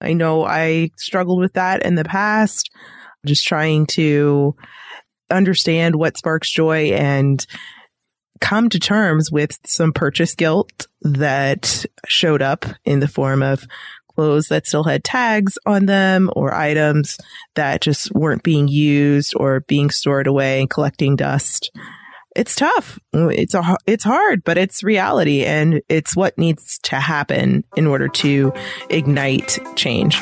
I know I struggled with that in the past, just trying to understand what sparks joy and come to terms with some purchase guilt that showed up in the form of clothes that still had tags on them or items that just weren't being used or being stored away and collecting dust. It's tough. It's a, it's hard, but it's reality and it's what needs to happen in order to ignite change.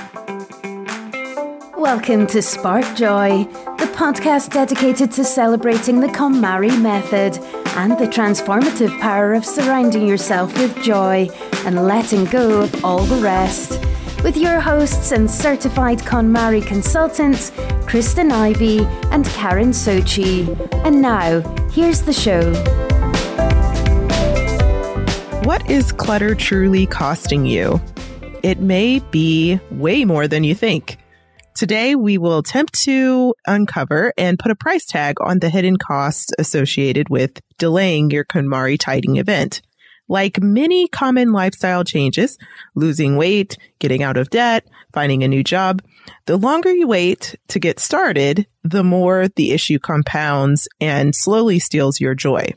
Welcome to Spark Joy, the podcast dedicated to celebrating the KonMari method and the transformative power of surrounding yourself with joy and letting go of all the rest. With your hosts and certified KonMari consultants, Kristen Ivy and Karen Sochi. And now, here's the show. What is clutter truly costing you? It may be way more than you think. Today, we will attempt to uncover and put a price tag on the hidden costs associated with delaying your KonMari tidying event. Like many common lifestyle changes, losing weight, getting out of debt, finding a new job, the longer you wait to get started, the more the issue compounds and slowly steals your joy.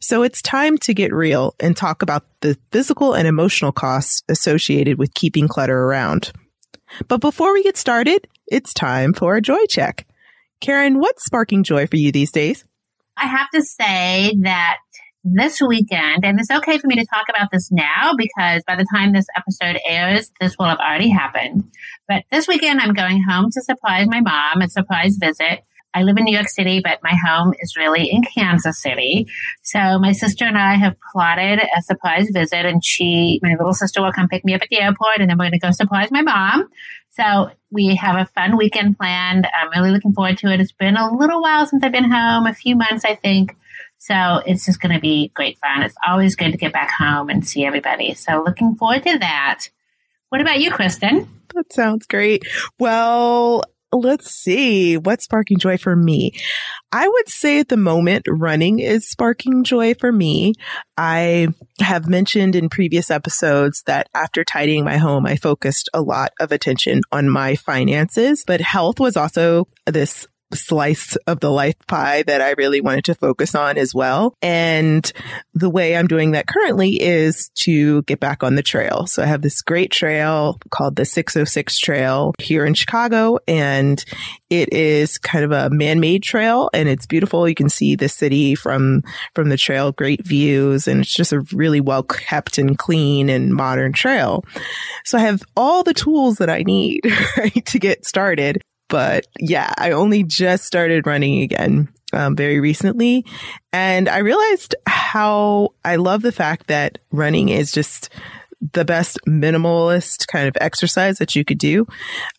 So it's time to get real and talk about the physical and emotional costs associated with keeping clutter around. But before we get started, it's time for a joy check. Karen, what's sparking joy for you these days? I have to say that this weekend, and it's okay for me to talk about this now because by the time this episode airs, this will have already happened. But this weekend, I'm going home to surprise my mom, a surprise visit. I live in New York City, but my home is really in Kansas City. So my sister and I have plotted a surprise visit, and she, my little sister, will come pick me up at the airport, and then we're going to go surprise my mom. So we have a fun weekend planned. I'm really looking forward to it. It's been a little while since I've been home, a few months, I think. So it's just going to be great fun. It's always good to get back home and see everybody. So looking forward to that. What about you, Kristen? That sounds great. Well, let's see what's sparking joy for me. I would say at the moment running is sparking joy for me. I have mentioned in previous episodes that after tidying my home, I focused a lot of attention on my finances, but health was also this slice of the life pie that I really wanted to focus on as well. And the way I'm doing that currently is to get back on the trail. So I have this great trail called the 606 Trail here in Chicago, and it is kind of a man-made trail and it's beautiful. You can see the city from, from the trail, great views, and it's just a really well kept and clean and modern trail. So I have all the tools that I need, right, to get started. But yeah, I only just started running again um, very recently. And I realized how I love the fact that running is just the best minimalist kind of exercise that you could do.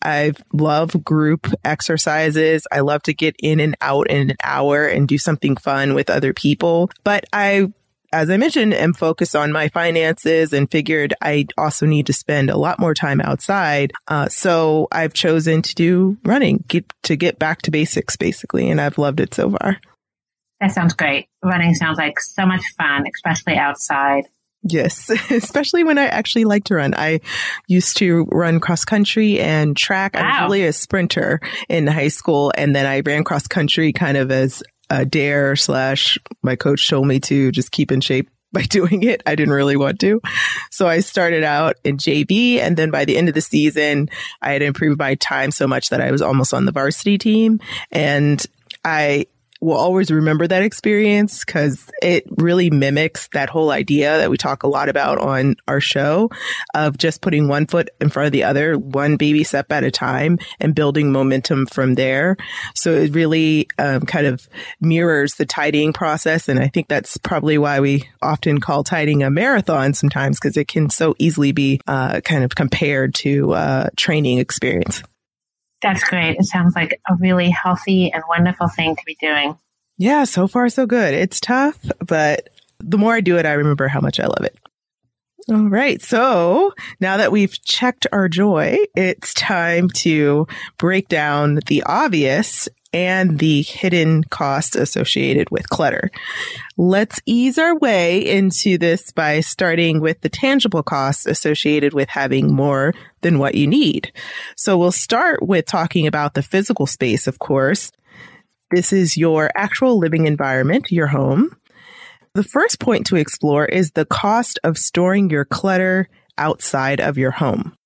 I love group exercises. I love to get in and out in an hour and do something fun with other people. But I as I mentioned, am focused on my finances and figured I also need to spend a lot more time outside. Uh, so I've chosen to do running, get to get back to basics basically. And I've loved it so far. That sounds great. Running sounds like so much fun, especially outside. Yes, especially when I actually like to run. I used to run cross country and track. Wow. I was really a sprinter in high school and then I ran cross country kind of as a dare slash my coach told me to just keep in shape by doing it. I didn't really want to. So I started out in JV and then by the end of the season, I had improved my time so much that I was almost on the varsity team and I will always remember that experience because it really mimics that whole idea that we talk a lot about on our show of just putting one foot in front of the other, one baby step at a time and building momentum from there. So it really um, kind of mirrors the tidying process. And I think that's probably why we often call tidying a marathon sometimes because it can so easily be uh, kind of compared to uh, training experience. That's great. It sounds like a really healthy and wonderful thing to be doing. Yeah, so far so good. It's tough, but the more I do it, I remember how much I love it. All right. So now that we've checked our joy, it's time to break down the obvious and the hidden costs associated with clutter. Let's ease our way into this by starting with the tangible costs associated with having more than what you need. So we'll start with talking about the physical space, of course. This is your actual living environment, your home. The first point to explore is the cost of storing your clutter outside of your home.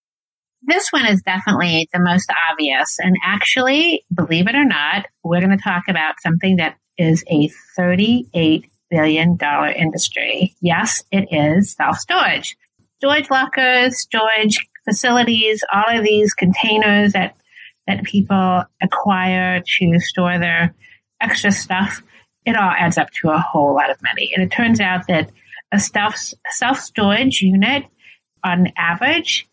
This one is definitely the most obvious. And actually, believe it or not, we're going to talk about something that is a $38 billion industry. Yes, it is self storage. Storage lockers, storage facilities, all of these containers that, that people acquire to store their extra stuff, it all adds up to a whole lot of money. And it turns out that a self storage unit on average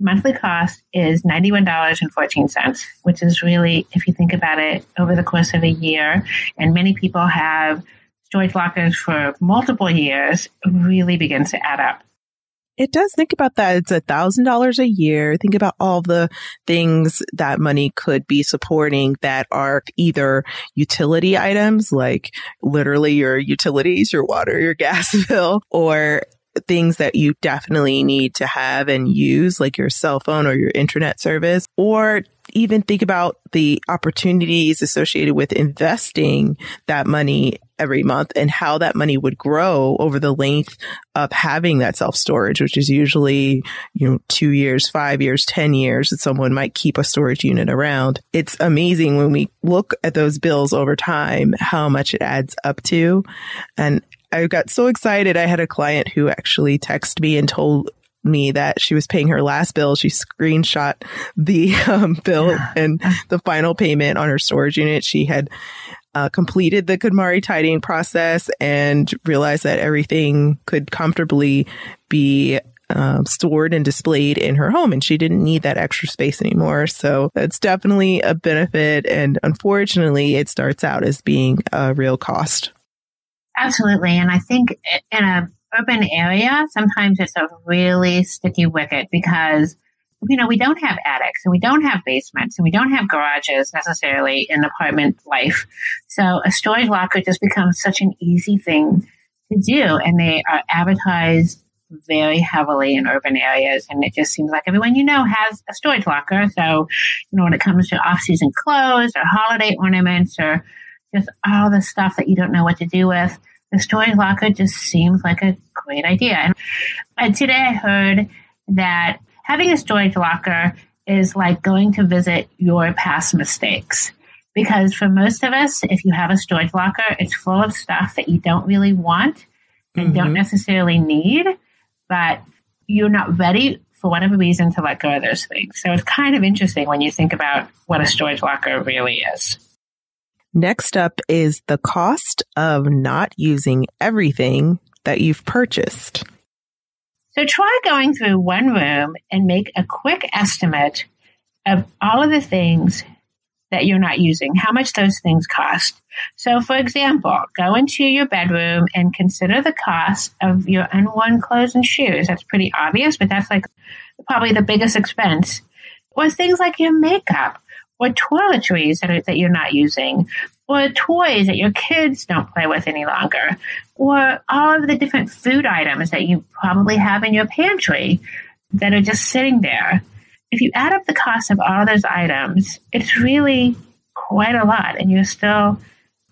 monthly cost is $91.14, which is really, if you think about it, over the course of a year, and many people have storage lockers for multiple years, really begins to add up. It does. Think about that. It's a thousand dollars a year. Think about all the things that money could be supporting that are either utility items, like literally your utilities, your water, your gas bill, or things that you definitely need to have and use, like your cell phone or your internet service, or even think about the opportunities associated with investing that money every month and how that money would grow over the length of having that self storage, which is usually, you know, two years, five years, 10 years that someone might keep a storage unit around. It's amazing when we look at those bills over time, how much it adds up to. And I got so excited. I had a client who actually texted me and told me that she was paying her last bill. She screenshot the um, bill and the final payment on her storage unit. She had uh, completed the KonMari tidying process and realized that everything could comfortably be um, stored and displayed in her home and she didn't need that extra space anymore. So that's definitely a benefit. And unfortunately, it starts out as being a real cost. Absolutely. And I think in a urban area, sometimes it's a really sticky wicket because, you know, we don't have attics and we don't have basements and we don't have garages necessarily in apartment life. So a storage locker just becomes such an easy thing to do. And they are advertised very heavily in urban areas. And it just seems like everyone you know has a storage locker. So, you know, when it comes to off season clothes or holiday ornaments or just all the stuff that you don't know what to do with. The storage locker just seems like a great idea. And today I heard that having a storage locker is like going to visit your past mistakes. Because for most of us, if you have a storage locker, it's full of stuff that you don't really want and mm-hmm. don't necessarily need, but you're not ready for whatever reason to let go of those things. So it's kind of interesting when you think about what a storage locker really is. Next up is the cost of not using everything that you've purchased. So try going through one room and make a quick estimate of all of the things that you're not using, how much those things cost. So, for example, go into your bedroom and consider the cost of your unworn clothes and shoes. That's pretty obvious, but that's like probably the biggest expense. Or things like your makeup or toiletries that, are, that you're not using, or toys that your kids don't play with any longer, or all of the different food items that you probably have in your pantry that are just sitting there. If you add up the cost of all those items, it's really quite a lot, and you're still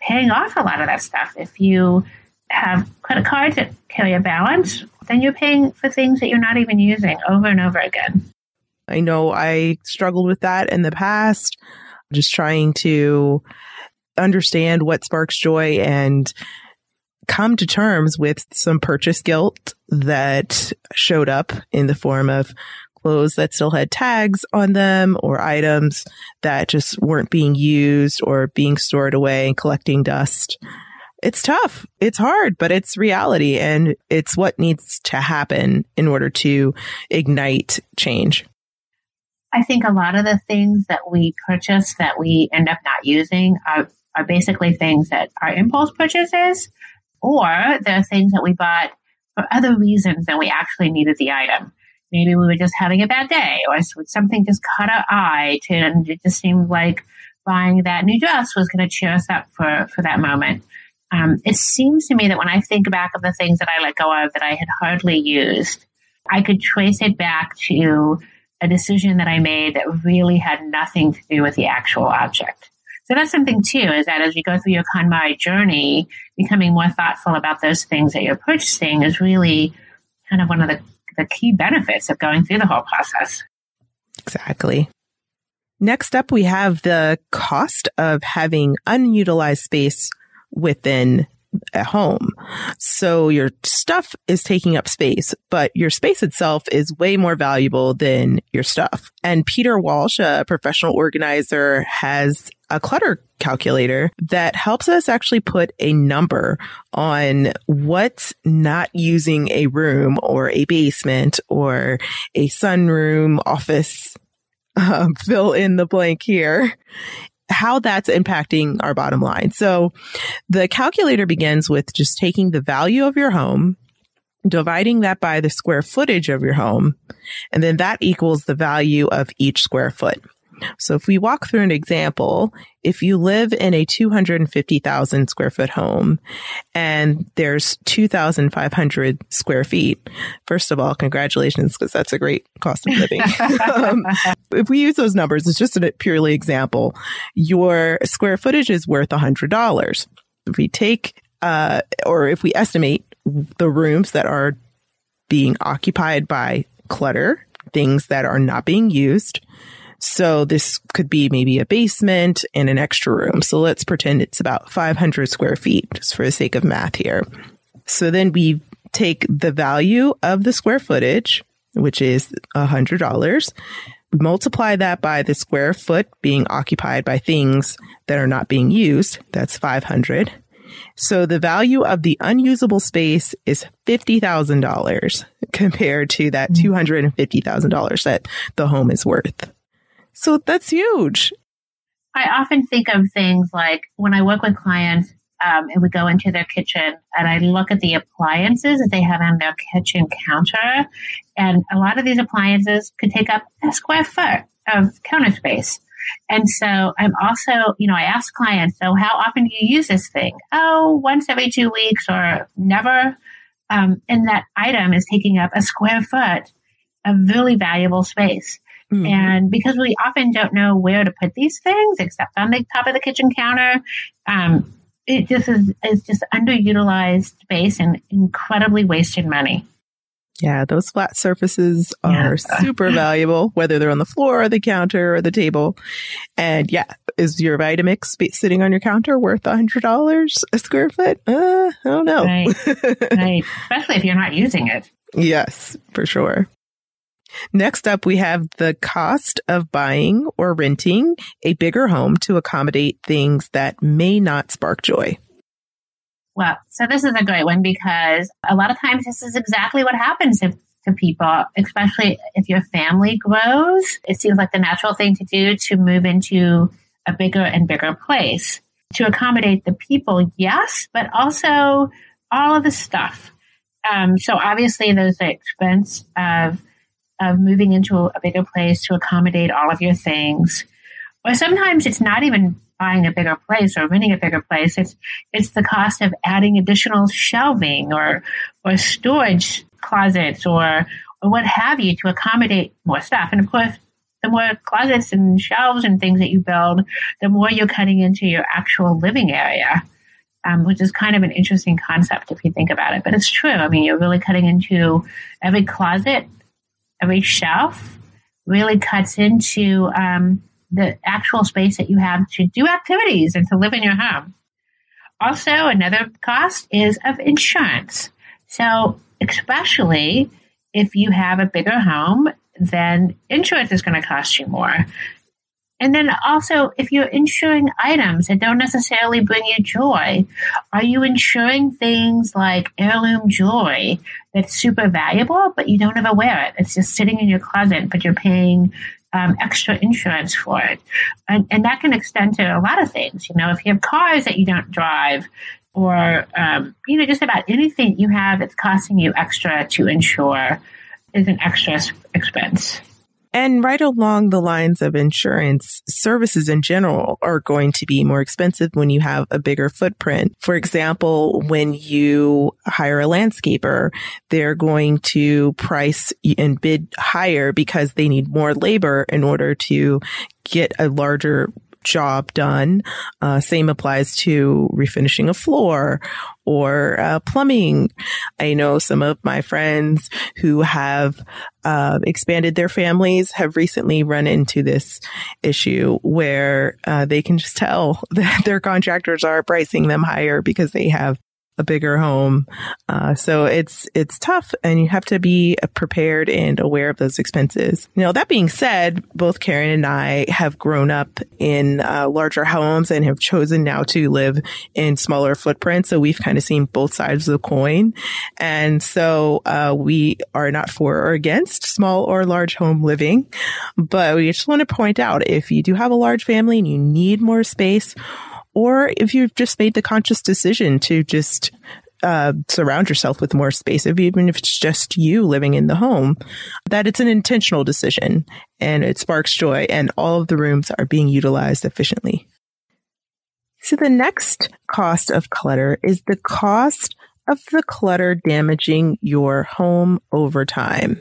paying off a lot of that stuff. If you have credit cards that carry a balance, then you're paying for things that you're not even using over and over again. I know I struggled with that in the past, just trying to understand what sparks joy and come to terms with some purchase guilt that showed up in the form of clothes that still had tags on them or items that just weren't being used or being stored away and collecting dust. It's tough. It's hard, but it's reality and it's what needs to happen in order to ignite change. I think a lot of the things that we purchase that we end up not using are, are basically things that are impulse purchases, or they're things that we bought for other reasons than we actually needed the item. Maybe we were just having a bad day, or something just caught our eye, to, and it just seemed like buying that new dress was going to cheer us up for, for that moment. Um, it seems to me that when I think back of the things that I let go of that I had hardly used, I could trace it back to a decision that I made that really had nothing to do with the actual object. So that's something too, is that as you go through your KonMari journey, becoming more thoughtful about those things that you're purchasing is really kind of one of the, the key benefits of going through the whole process. Exactly. Next up, we have the cost of having unutilized space within a home. So your stuff is taking up space, but your space itself is way more valuable than your stuff. And Peter Walsh, a professional organizer, has a clutter calculator that helps us actually put a number on what's not using a room or a basement or a sunroom office um, fill in the blank here how that's impacting our bottom line. So the calculator begins with just taking the value of your home, dividing that by the square footage of your home, and then that equals the value of each square foot. So if we walk through an example, if you live in a 250,000 square foot home and there's 2,500 square feet, first of all, congratulations, because that's a great cost of living. um, if we use those numbers, it's just a purely example. Your square footage is worth $100. If we take, uh, or if we estimate the rooms that are being occupied by clutter, things that are not being used, so this could be maybe a basement and an extra room. So let's pretend it's about 500 square feet just for the sake of math here. So then we take the value of the square footage, which is $100. We multiply that by the square foot being occupied by things that are not being used. That's 500. So the value of the unusable space is $50,000 compared to that mm. $250,000 that the home is worth. So that's huge. I often think of things like when I work with clients um, and we go into their kitchen and I look at the appliances that they have on their kitchen counter. And a lot of these appliances could take up a square foot of counter space. And so I'm also, you know, I ask clients, so how often do you use this thing? Oh, once every two weeks or never. Um, and that item is taking up a square foot of really valuable space. Mm-hmm. And because we often don't know where to put these things except on the top of the kitchen counter, um, it just is, is just underutilized space and incredibly wasted money. Yeah, those flat surfaces are yeah. super valuable, whether they're on the floor or the counter or the table. And yeah, is your Vitamix sitting on your counter worth a hundred dollars a square foot? Uh, I don't know. Right. right. Especially if you're not using it. Yes, for sure. Next up, we have the cost of buying or renting a bigger home to accommodate things that may not spark joy. Well, so this is a great one because a lot of times this is exactly what happens if, to people, especially if your family grows. It seems like the natural thing to do to move into a bigger and bigger place to accommodate the people, yes, but also all of the stuff. Um, so obviously, there's the expense of of moving into a bigger place to accommodate all of your things. Or sometimes it's not even buying a bigger place or renting a bigger place. It's it's the cost of adding additional shelving or or storage closets or or what have you to accommodate more stuff. And of course, the more closets and shelves and things that you build, the more you're cutting into your actual living area. Um, which is kind of an interesting concept if you think about it. But it's true. I mean, you're really cutting into every closet every shelf really cuts into um, the actual space that you have to do activities and to live in your home. Also, another cost is of insurance. So, especially if you have a bigger home, then insurance is going to cost you more. And then also, if you're insuring items that don't necessarily bring you joy, are you insuring things like heirloom jewelry that's super valuable, but you don't ever wear it? It's just sitting in your closet, but you're paying um, extra insurance for it. And, and, that can extend to a lot of things. You know, if you have cars that you don't drive, or, um, you know, just about anything you have that's costing you extra to insure is an extra expense. And right along the lines of insurance, services in general are going to be more expensive when you have a bigger footprint. For example, when you hire a landscaper, they're going to price and bid higher because they need more labor in order to get a larger job done. Uh, same applies to refinishing a floor or uh, plumbing. I know some of my friends who have uh, expanded their families have recently run into this issue where uh, they can just tell that their contractors are pricing them higher because they have a bigger home. Uh, so it's, it's tough and you have to be prepared and aware of those expenses. You know, that being said, both Karen and I have grown up in uh, larger homes and have chosen now to live in smaller footprints. So we've kind of seen both sides of the coin. And so, uh, we are not for or against small or large home living, but we just want to point out if you do have a large family and you need more space, or if you've just made the conscious decision to just uh, surround yourself with more space, even if it's just you living in the home, that it's an intentional decision and it sparks joy and all of the rooms are being utilized efficiently. So the next cost of clutter is the cost of the clutter damaging your home over time.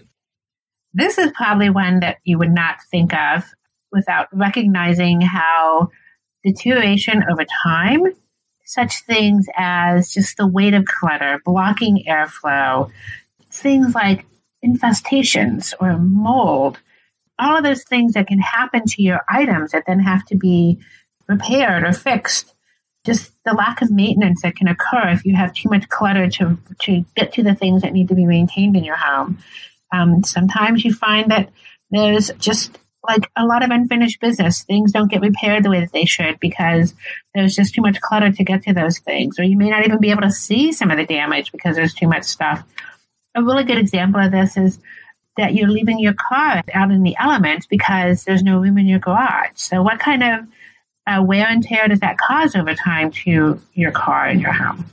This is probably one that you would not think of without recognizing how deterioration over time, such things as just the weight of clutter, blocking airflow, things like infestations or mold, all of those things that can happen to your items that then have to be repaired or fixed. Just the lack of maintenance that can occur if you have too much clutter to, to get to the things that need to be maintained in your home. Um, sometimes you find that there's just like a lot of unfinished business. Things don't get repaired the way that they should because there's just too much clutter to get to those things. Or you may not even be able to see some of the damage because there's too much stuff. A really good example of this is that you're leaving your car out in the elements because there's no room in your garage. So, what kind of uh, wear and tear does that cause over time to your car and your home?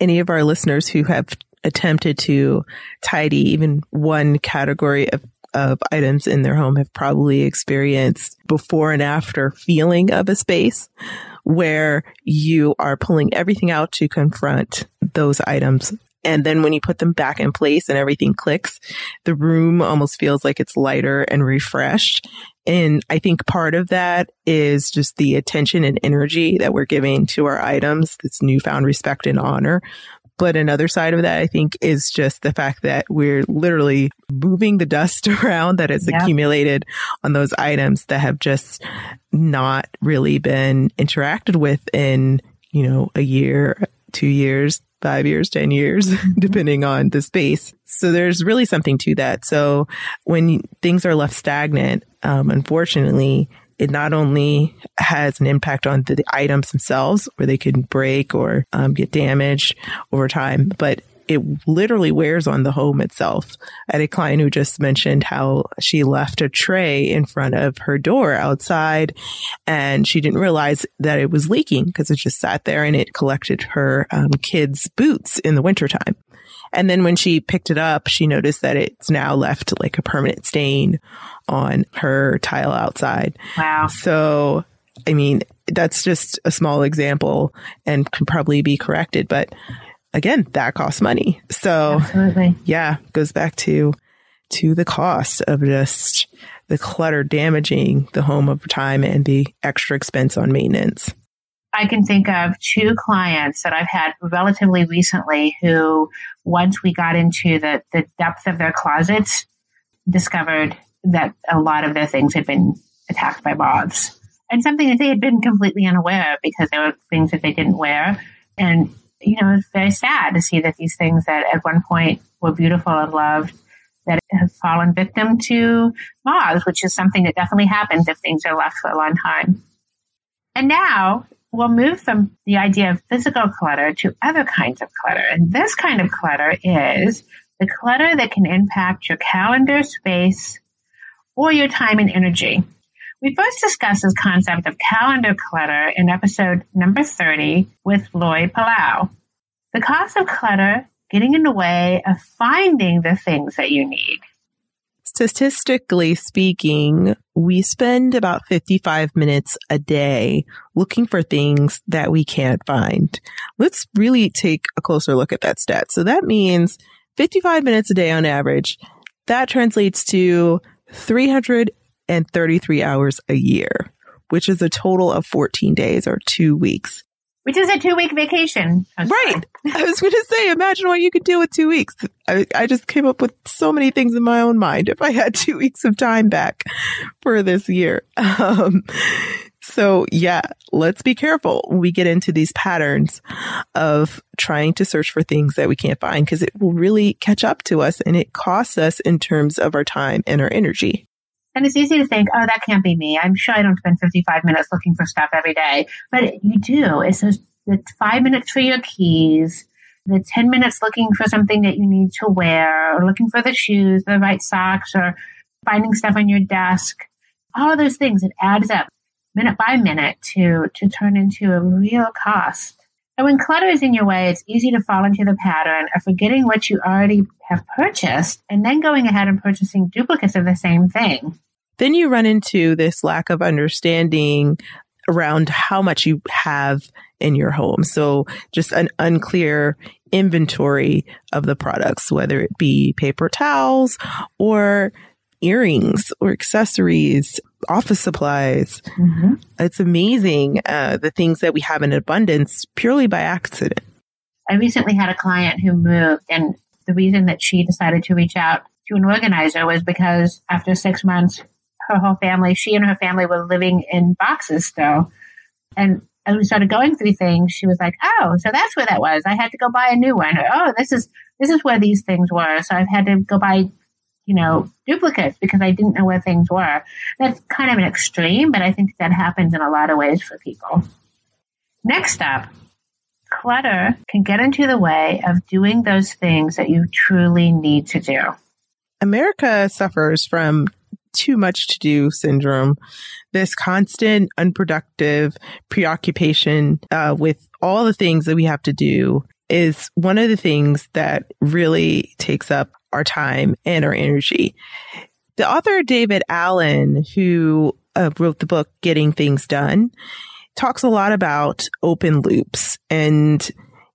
Any of our listeners who have attempted to tidy even one category of of items in their home have probably experienced before and after feeling of a space where you are pulling everything out to confront those items. And then when you put them back in place and everything clicks, the room almost feels like it's lighter and refreshed. And I think part of that is just the attention and energy that we're giving to our items, this newfound respect and honor. But another side of that, I think, is just the fact that we're literally moving the dust around that has yeah. accumulated on those items that have just not really been interacted with in, you know, a year, two years, five years, 10 years, depending on the space. So there's really something to that. So when things are left stagnant, um, unfortunately, it not only has an impact on the, the items themselves, where they can break or um, get damaged over time, but it literally wears on the home itself. I had a client who just mentioned how she left a tray in front of her door outside and she didn't realize that it was leaking because it just sat there and it collected her um, kids' boots in the wintertime. And then when she picked it up, she noticed that it's now left like a permanent stain on her tile outside. Wow. So, I mean, that's just a small example and can probably be corrected, but again, that costs money. So, Absolutely. yeah, goes back to to the cost of just the clutter damaging the home over time and the extra expense on maintenance. I can think of two clients that I've had relatively recently who, once we got into the, the depth of their closets, discovered that a lot of their things had been attacked by moths. And something that they had been completely unaware of because they were things that they didn't wear. And, you know, it's very sad to see that these things that at one point were beautiful and loved that have fallen victim to moths, which is something that definitely happens if things are left for a long time. And now we'll move from the idea of physical clutter to other kinds of clutter. And this kind of clutter is the clutter that can impact your calendar space or your time and energy. We first discussed this concept of calendar clutter in episode number 30 with Lloyd Palau. The cost of clutter getting in the way of finding the things that you need. Statistically speaking, we spend about 55 minutes a day looking for things that we can't find. Let's really take a closer look at that stat. So that means 55 minutes a day on average. That translates to 333 hours a year, which is a total of 14 days or two weeks. Which is a two week vacation. Right. I was going to say, imagine what you could do with two weeks. I, I just came up with so many things in my own mind if I had two weeks of time back for this year. Um, so yeah, let's be careful when we get into these patterns of trying to search for things that we can't find because it will really catch up to us and it costs us in terms of our time and our energy. And it's easy to think, oh, that can't be me. I'm sure I don't spend 55 minutes looking for stuff every day. But you do. It's just the five minutes for your keys, the 10 minutes looking for something that you need to wear, or looking for the shoes, the right socks, or finding stuff on your desk. All those things, it adds up minute by minute to, to turn into a real cost. And when clutter is in your way, it's easy to fall into the pattern of forgetting what you already have purchased and then going ahead and purchasing duplicates of the same thing. Then you run into this lack of understanding around how much you have in your home. So just an unclear inventory of the products, whether it be paper towels or earrings or accessories, office supplies. Mm-hmm. It's amazing uh, the things that we have in abundance purely by accident. I recently had a client who moved, and the reason that she decided to reach out to an organizer was because after six months, her whole family, she and her family were living in boxes still. And as we started going through things, she was like, "Oh, so that's where that was. I had to go buy a new one. Or, oh, this is this is where these things were. So I've had to go buy, you know, duplicates because I didn't know where things were. That's kind of an extreme, but I think that happens in a lot of ways for people. Next up, clutter can get into the way of doing those things that you truly need to do. America suffers from too much to do syndrome, this constant unproductive preoccupation uh, with all the things that we have to do is one of the things that really takes up our time and our energy. The author David Allen, who uh, wrote the book Getting Things Done, talks a lot about open loops and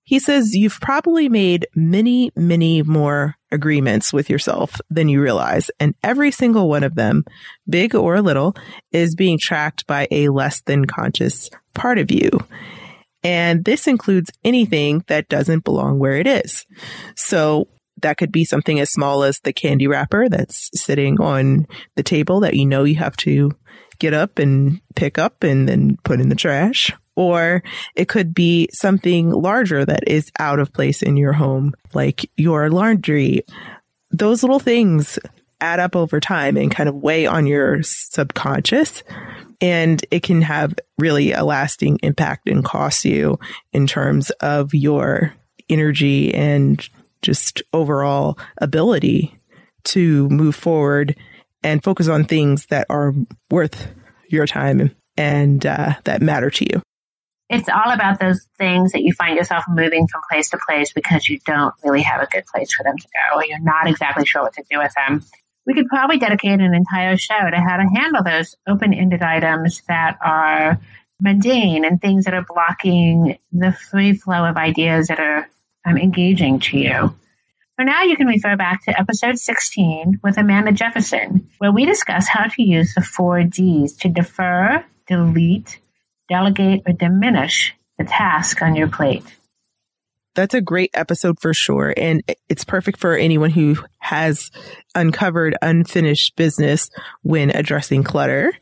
he says you've probably made many, many more agreements with yourself than you realize. And every single one of them, big or little, is being tracked by a less than conscious part of you. And this includes anything that doesn't belong where it is. So that could be something as small as the candy wrapper that's sitting on the table that you know you have to get up and pick up and then put in the trash or it could be something larger that is out of place in your home, like your laundry. Those little things add up over time and kind of weigh on your subconscious. And it can have really a lasting impact and cost you in terms of your energy and just overall ability to move forward and focus on things that are worth your time and uh, that matter to you it's all about those things that you find yourself moving from place to place because you don't really have a good place for them to go or you're not exactly sure what to do with them. We could probably dedicate an entire show to how to handle those open ended items that are mundane and things that are blocking the free flow of ideas that are um, engaging to you. For now, you can refer back to episode 16 with Amanda Jefferson, where we discuss how to use the four Ds to defer, delete, delegate, or diminish the task on your plate. That's a great episode for sure. And it's perfect for anyone who has uncovered unfinished business when addressing clutter.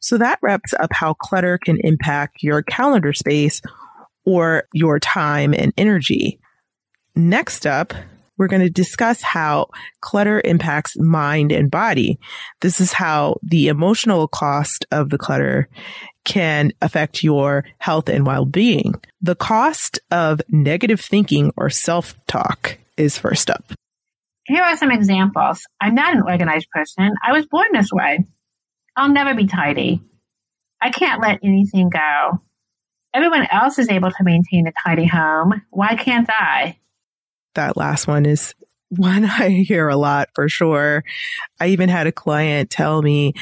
So that wraps up how clutter can impact your calendar space or your time and energy. Next up, we're going to discuss how clutter impacts mind and body. This is how the emotional cost of the clutter can affect your health and well-being. The cost of negative thinking or self-talk is first up. Here are some examples. I'm not an organized person. I was born this way. I'll never be tidy. I can't let anything go. Everyone else is able to maintain a tidy home. Why can't I? That last one is one I hear a lot for sure. I even had a client tell me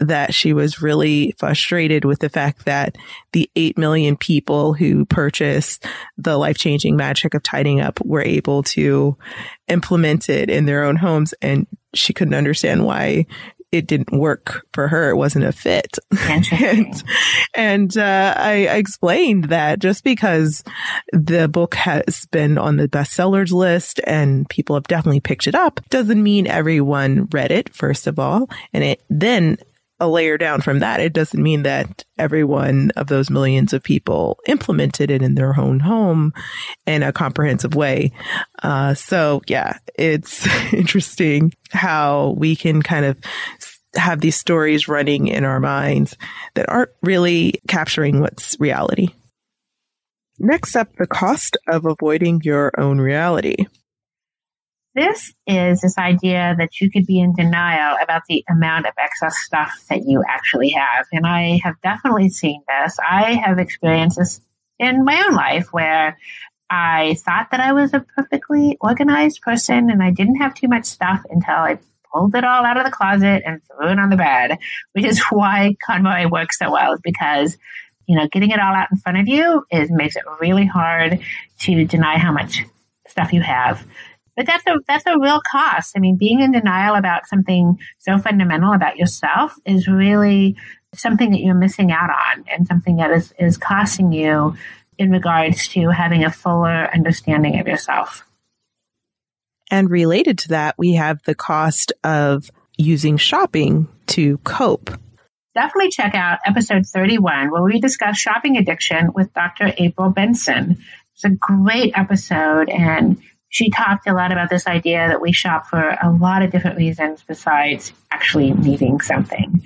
that she was really frustrated with the fact that the 8 million people who purchased the life changing magic of tidying up were able to implement it in their own homes. And she couldn't understand why it didn't work for her. It wasn't a fit. and, and uh, I, I, explained that just because the book has been on the bestsellers list and people have definitely picked it up doesn't mean everyone read it, first of all. And it then a layer down from that, it doesn't mean that every one of those millions of people implemented it in their own home in a comprehensive way. Uh, so yeah, it's interesting how we can kind of have these stories running in our minds that aren't really capturing what's reality. Next up, the cost of avoiding your own reality. This is this idea that you could be in denial about the amount of excess stuff that you actually have. And I have definitely seen this. I have experienced this in my own life where I thought that I was a perfectly organized person and I didn't have too much stuff until I pulled it all out of the closet and threw it on the bed, which is why KonMari works so well, because you know, getting it all out in front of you is makes it really hard to deny how much stuff you have. But that's a that's a real cost. I mean, being in denial about something so fundamental about yourself is really something that you're missing out on and something that is, is costing you in regards to having a fuller understanding of yourself. And related to that, we have the cost of using shopping to cope. Definitely check out episode 31, where we discuss shopping addiction with Dr. April Benson. It's a great episode, and she talked a lot about this idea that we shop for a lot of different reasons besides actually needing something.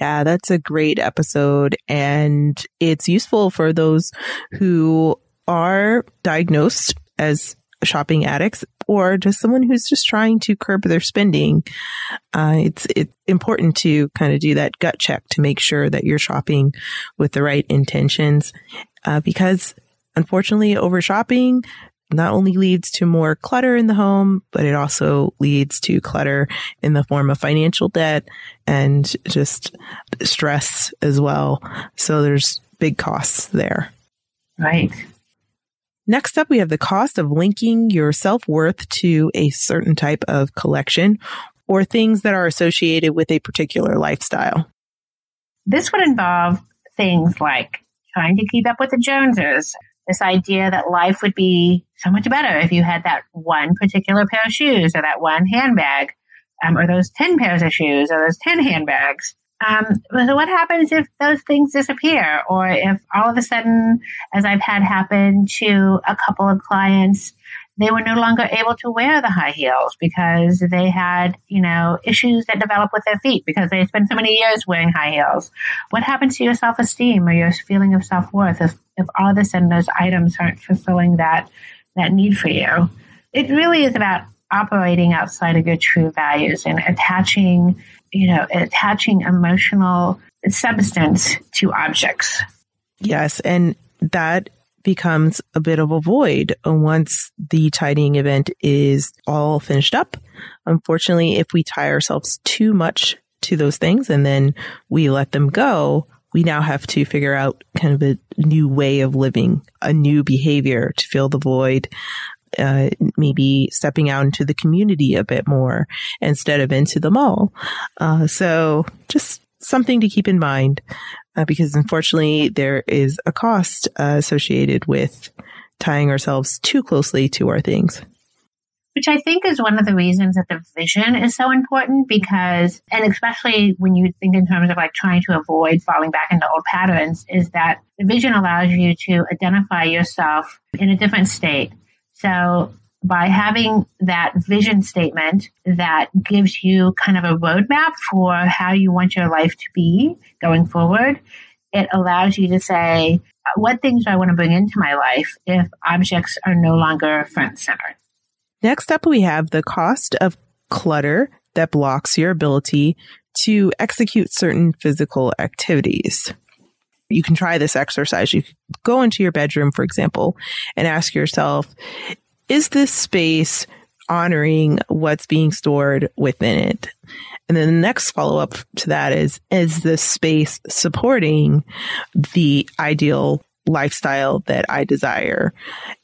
Yeah, that's a great episode. And it's useful for those who are diagnosed as shopping addicts or just someone who's just trying to curb their spending. Uh, it's it's important to kind of do that gut check to make sure that you're shopping with the right intentions, uh, because unfortunately, over shopping not only leads to more clutter in the home, but it also leads to clutter in the form of financial debt and just stress as well. So there's big costs there. Right. Next up, we have the cost of linking your self worth to a certain type of collection or things that are associated with a particular lifestyle. This would involve things like trying to keep up with the Joneses, this idea that life would be so much better if you had that one particular pair of shoes or that one handbag, um, or those 10 pairs of shoes or those 10 handbags. Um, so what happens if those things disappear or if all of a sudden, as I've had happen to a couple of clients, they were no longer able to wear the high heels because they had, you know, issues that develop with their feet because they spent so many years wearing high heels. What happens to your self esteem or your feeling of self worth if, if all of a sudden those items aren't fulfilling that that need for you? It really is about operating outside of your true values and attaching, you know, attaching emotional substance to objects. Yes, and that becomes a bit of a void once the tidying event is all finished up. Unfortunately, if we tie ourselves too much to those things and then we let them go, we now have to figure out kind of a new way of living, a new behavior to fill the void. Uh, maybe stepping out into the community a bit more instead of into the mall. Uh, so just something to keep in mind uh, because unfortunately there is a cost uh, associated with tying ourselves too closely to our things. Which I think is one of the reasons that the vision is so important because, and especially when you think in terms of like trying to avoid falling back into old patterns, is that the vision allows you to identify yourself in a different state. So by having that vision statement that gives you kind of a roadmap for how you want your life to be going forward, it allows you to say, what things do I want to bring into my life if objects are no longer front center? Next up, we have the cost of clutter that blocks your ability to execute certain physical activities. You can try this exercise. You go into your bedroom, for example, and ask yourself, is this space honoring what's being stored within it. And then the next follow up to that is, is this space supporting the ideal lifestyle that I desire?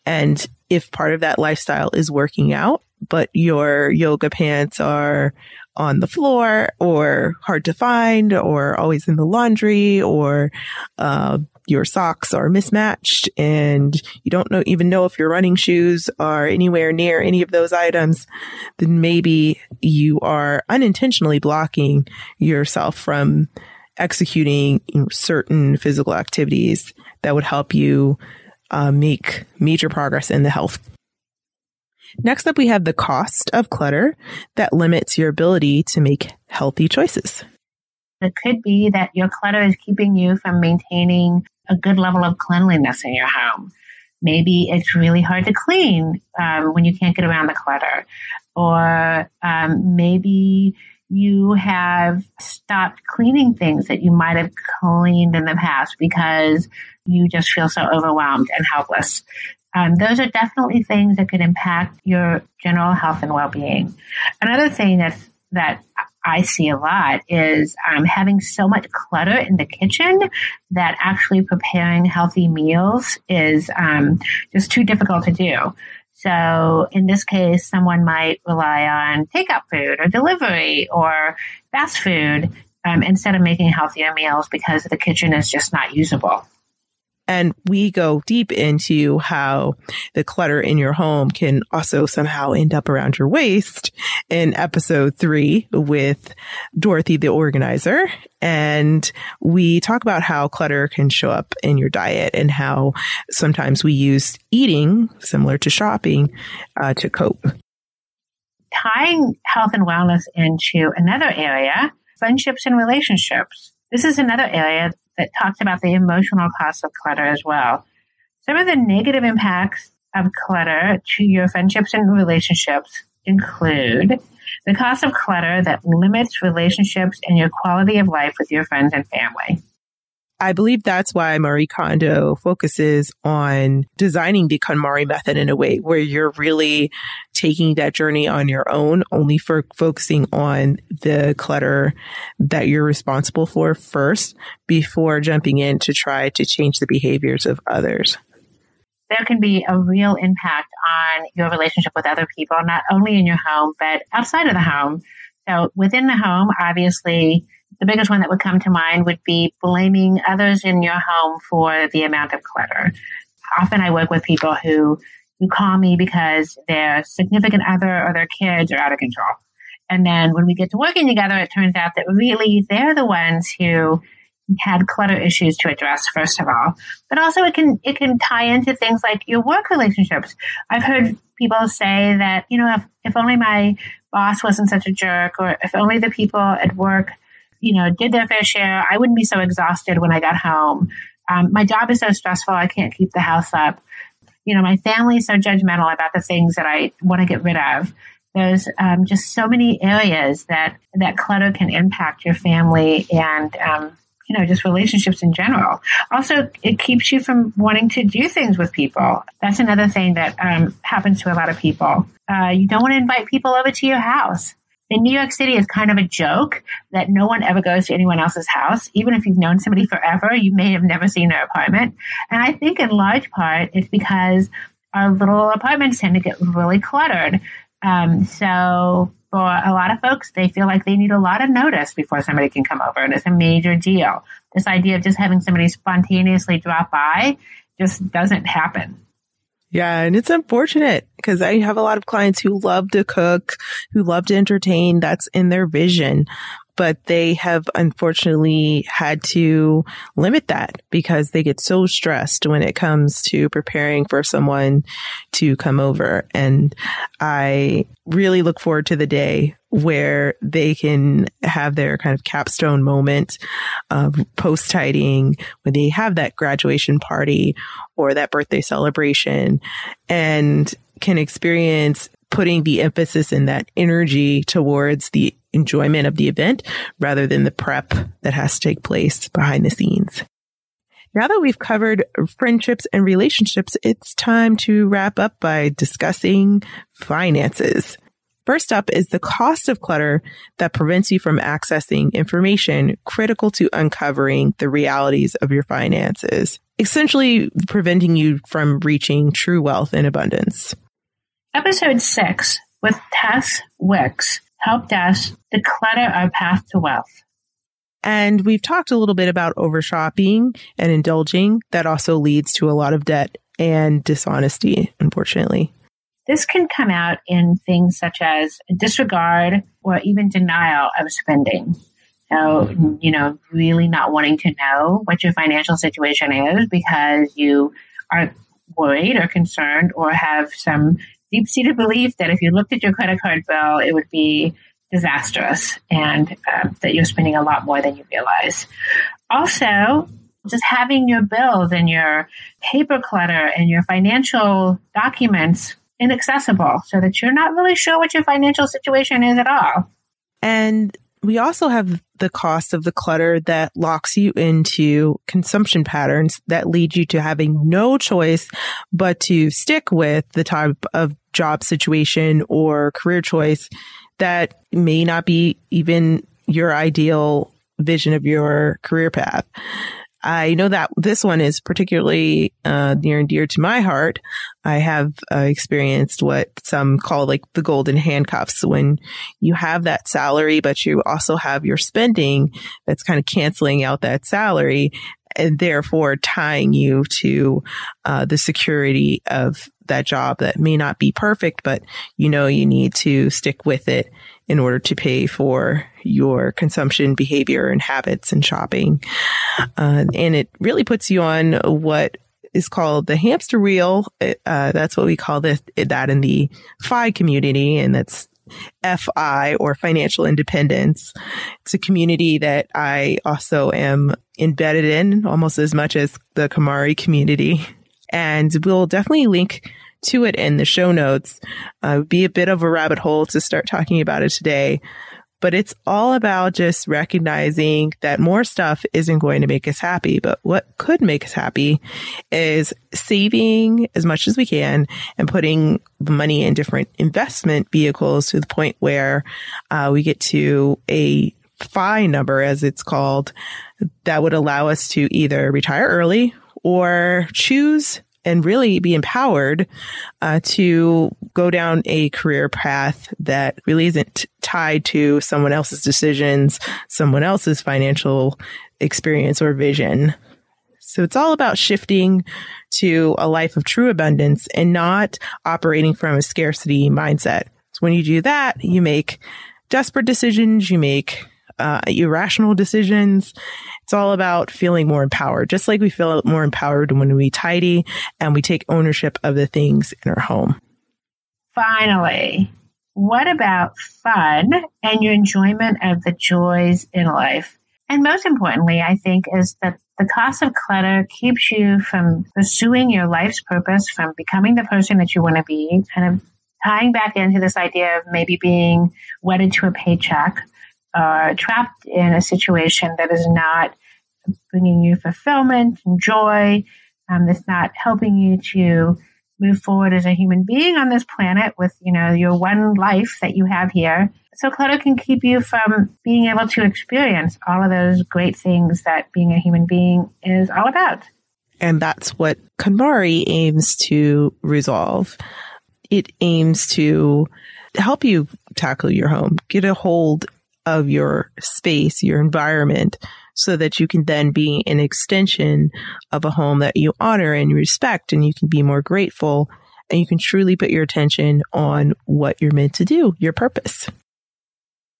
And if part of that lifestyle is working out, but your yoga pants are on the floor or hard to find or always in the laundry or uh, your socks are mismatched and you don't know even know if your running shoes are anywhere near any of those items, then maybe you are unintentionally blocking yourself from executing certain physical activities that would help you uh, make major progress in the health. Next up, we have the cost of clutter that limits your ability to make healthy choices. It could be that your clutter is keeping you from maintaining a good level of cleanliness in your home. Maybe it's really hard to clean um, when you can't get around the clutter. Or um, maybe you have stopped cleaning things that you might have cleaned in the past because you just feel so overwhelmed and helpless. Um, those are definitely things that could impact your general health and well-being. Another thing that's that I see a lot is um, having so much clutter in the kitchen that actually preparing healthy meals is um, just too difficult to do. So in this case, someone might rely on takeout food or delivery or fast food um, instead of making healthier meals because the kitchen is just not usable. And we go deep into how the clutter in your home can also somehow end up around your waist in episode three with Dorothy, the organizer. And we talk about how clutter can show up in your diet and how sometimes we use eating, similar to shopping, uh, to cope. Tying health and wellness into another area, friendships and relationships. This is another area that talks about the emotional cost of clutter as well. Some of the negative impacts of clutter to your friendships and relationships include the cost of clutter that limits relationships and your quality of life with your friends and family. I believe that's why Marie Kondo focuses on designing the KonMari method in a way where you're really taking that journey on your own, only for focusing on the clutter that you're responsible for first before jumping in to try to change the behaviors of others. There can be a real impact on your relationship with other people, not only in your home, but outside of the home. So within the home, obviously, the biggest one that would come to mind would be blaming others in your home for the amount of clutter. Often I work with people who, who call me because their significant other or their kids are out of control. And then when we get to working together, it turns out that really they're the ones who had clutter issues to address first of all but also it can it can tie into things like your work relationships i've heard people say that you know if, if only my boss wasn't such a jerk or if only the people at work you know, did their fair share. I wouldn't be so exhausted when I got home. Um, my job is so stressful, I can't keep the house up. You know, my family is so judgmental about the things that I want to get rid of. There's um, just so many areas that that clutter can impact your family and um, you know just relationships in general. Also, it keeps you from wanting to do things with people. That's another thing that um, happens to a lot of people. Uh, you don't want to invite people over to your house in New York City, it's kind of a joke that no one ever goes to anyone else's house. Even if you've known somebody forever, you may have never seen their apartment. And I think in large part, it's because our little apartments tend to get really cluttered. Um, so for a lot of folks, they feel like they need a lot of notice before somebody can come over, and it's a major deal. This idea of just having somebody spontaneously drop by just doesn't happen. Yeah, and it's unfortunate because I have a lot of clients who love to cook, who love to entertain. That's in their vision but they have unfortunately had to limit that because they get so stressed when it comes to preparing for someone to come over. And I really look forward to the day where they can have their kind of capstone moment of post tidying when they have that graduation party or that birthday celebration and can experience putting the emphasis and that energy towards the enjoyment of the event rather than the prep that has to take place behind the scenes. Now that we've covered friendships and relationships, it's time to wrap up by discussing finances. First up is the cost of clutter that prevents you from accessing information critical to uncovering the realities of your finances, essentially preventing you from reaching true wealth and abundance. Episode 6 with Tess Wicks helped us declutter our path to wealth. And we've talked a little bit about over shopping and indulging. That also leads to a lot of debt and dishonesty, unfortunately. This can come out in things such as disregard or even denial of spending. So, you know, really not wanting to know what your financial situation is because you are worried or concerned or have some deep seated belief that if you looked at your credit card bill, it would be disastrous and uh, that you're spending a lot more than you realize. Also, just having your bills and your paper clutter and your financial documents inaccessible so that you're not really sure what your financial situation is at all. And we also have the cost of the clutter that locks you into consumption patterns that lead you to having no choice but to stick with the type of job situation or career choice that may not be even your ideal vision of your career path. I know that this one is particularly uh, near and dear to my heart. I have uh, experienced what some call like the golden handcuffs when you have that salary, but you also have your spending that's kind of canceling out that salary and therefore tying you to uh, the security of that job that may not be perfect, but you know you need to stick with it in order to pay for your consumption behavior and habits and shopping. Uh, and it really puts you on what is called the hamster wheel. Uh, that's what we call this, that in the FI community. And that's FI or financial independence. It's a community that I also am embedded in almost as much as the KonMari community. And we'll definitely link to it in the show notes. Uh, be a bit of a rabbit hole to start talking about it today. But it's all about just recognizing that more stuff isn't going to make us happy. But what could make us happy is saving as much as we can and putting the money in different investment vehicles to the point where uh, we get to a FI number, as it's called, that would allow us to either retire early or choose and really be empowered uh, to go down a career path that really isn't tied to someone else's decisions, someone else's financial experience or vision. So it's all about shifting to a life of true abundance and not operating from a scarcity mindset. So when you do that, you make desperate decisions, you make uh, irrational decisions. It's all about feeling more empowered, just like we feel more empowered when we tidy and we take ownership of the things in our home. Finally, what about fun and your enjoyment of the joys in life? And most importantly, I think, is that the cost of clutter keeps you from pursuing your life's purpose, from becoming the person that you want to be, kind of tying back into this idea of maybe being wedded to a paycheck uh, trapped in a situation that is not bringing you fulfillment and joy, um, that's not helping you to move forward as a human being on this planet with, you know, your one life that you have here. So clutter can keep you from being able to experience all of those great things that being a human being is all about. And that's what KonMari aims to resolve. It aims to help you tackle your home, get a hold of your space, your environment, so that you can then be an extension of a home that you honor and respect and you can be more grateful and you can truly put your attention on what you're meant to do, your purpose.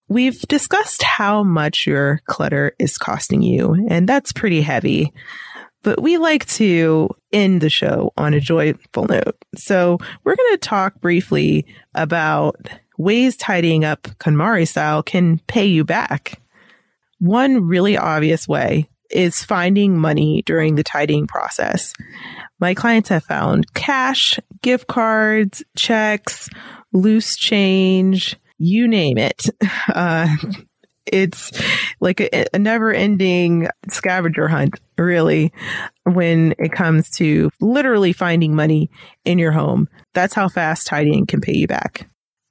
We've discussed how much your clutter is costing you, and that's pretty heavy. But we like to end the show on a joyful note. So we're going to talk briefly about ways tidying up KonMari style can pay you back. One really obvious way is finding money during the tidying process. My clients have found cash, gift cards, checks, loose change, you name it. Uh, it's like a, a never ending scavenger hunt, really, when it comes to literally finding money in your home. That's how fast tidying can pay you back.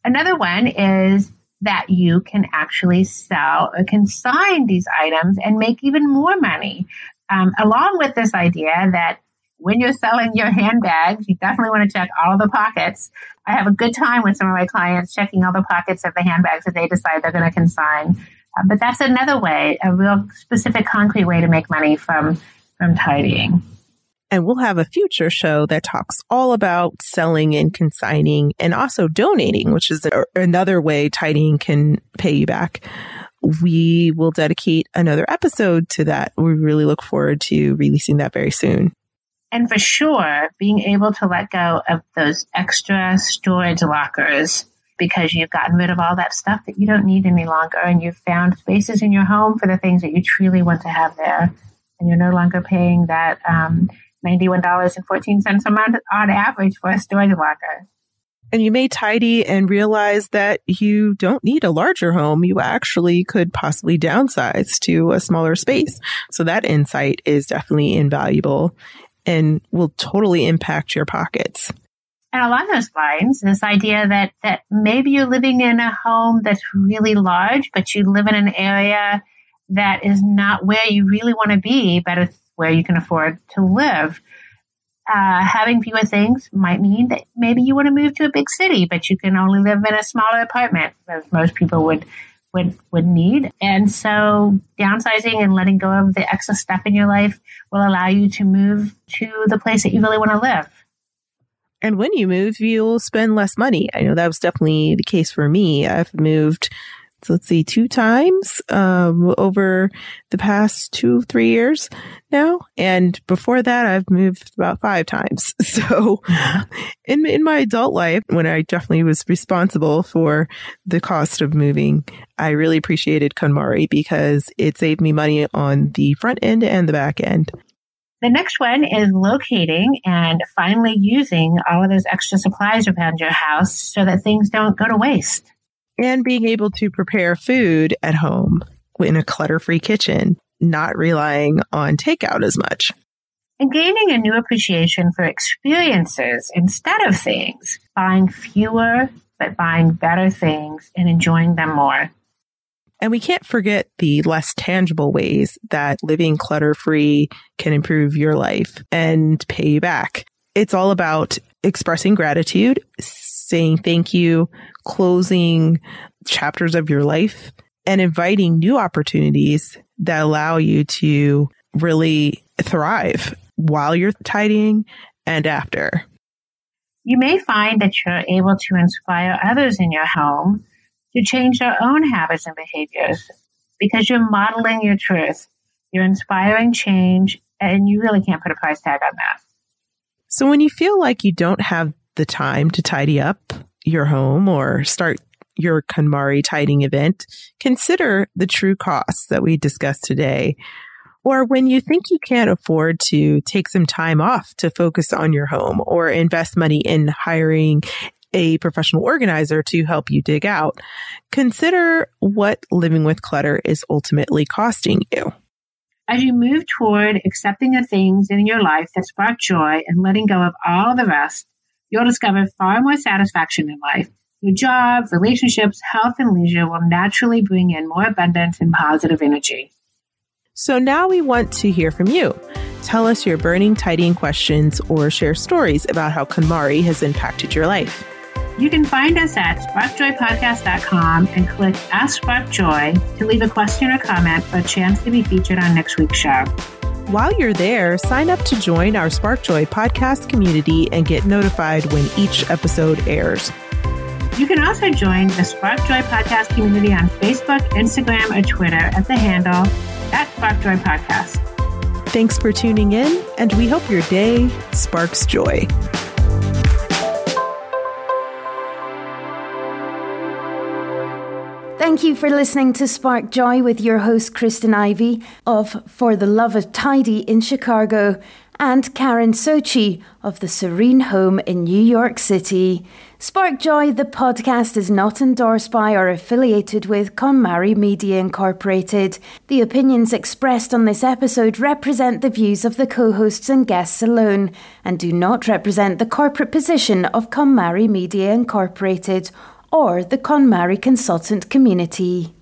Another one is that you can actually sell or consign these items and make even more money. Um, along with this idea that when you're selling your handbags, you definitely want to check all the pockets. I have a good time with some of my clients checking all the pockets of the handbags that they decide they're going to consign. Uh, but that's another way, a real specific, concrete way to make money from from tidying. And we'll have a future show that talks all about selling and consigning and also donating, which is another way tidying can pay you back. We will dedicate another episode to that. We really look forward to releasing that very soon. And for sure, being able to let go of those extra storage lockers because you've gotten rid of all that stuff that you don't need any longer and you've found spaces in your home for the things that you truly want to have there. And you're no longer paying that um, $91.14 a month on average for a storage locker. And you may tidy and realize that you don't need a larger home. You actually could possibly downsize to a smaller space. So that insight is definitely invaluable and will totally impact your pockets. And along those lines, this idea that, that maybe you're living in a home that's really large, but you live in an area that is not where you really want to be, but it's where you can afford to live. Uh, having fewer things might mean that maybe you want to move to a big city, but you can only live in a smaller apartment, as most people would would would need. And so downsizing and letting go of the extra stuff in your life will allow you to move to the place that you really want to live. And when you move, you'll spend less money. I know that was definitely the case for me. I've moved so let's see, two times um, over the past two, three years now. And before that, I've moved about five times. So in, in my adult life, when I definitely was responsible for the cost of moving, I really appreciated KonMari because it saved me money on the front end and the back end. The next one is locating and finally using all of those extra supplies around your house so that things don't go to waste and being able to prepare food at home in a clutter free kitchen, not relying on takeout as much. And gaining a new appreciation for experiences instead of things, buying fewer but buying better things and enjoying them more. And we can't forget the less tangible ways that living clutter free can improve your life and pay you back. It's all about expressing gratitude, saying thank you, closing chapters of your life, and inviting new opportunities that allow you to really thrive while you're tidying and after. You may find that you're able to inspire others in your home to change their own habits and behaviors because you're modeling your truth. You're inspiring change, and you really can't put a price tag on that. So when you feel like you don't have the time to tidy up your home or start your KonMari tidying event, consider the true costs that we discussed today. Or when you think you can't afford to take some time off to focus on your home or invest money in hiring a professional organizer to help you dig out, consider what living with clutter is ultimately costing you. As you move toward accepting the things in your life that spark joy and letting go of all the rest, you'll discover far more satisfaction in life. Your job, relationships, health, and leisure will naturally bring in more abundance and positive energy. So now we want to hear from you. Tell us your burning tidying questions or share stories about how KonMari has impacted your life. You can find us at sparkjoypodcast.com and click Ask Spark Joy to leave a question or comment for a chance to be featured on next week's show. While you're there, sign up to join our SparkJoy podcast community and get notified when each episode airs. You can also join the SparkJoy podcast community on Facebook, Instagram, or Twitter at the handle at SparkJoy Podcast. Thanks for tuning in, and we hope your day sparks joy. Thank you for listening to Spark Joy with your host, Kristen Ivy of For the Love of Tidy in Chicago. and Karen Sochi of the Serene Home in New York City. Spark Joy, the podcast, is not endorsed by or affiliated with KonMari Media Incorporated. The opinions expressed on this episode represent the views of the co hosts and guests alone and do not represent the corporate position of KonMari Media Incorporated or the KonMari consultant community.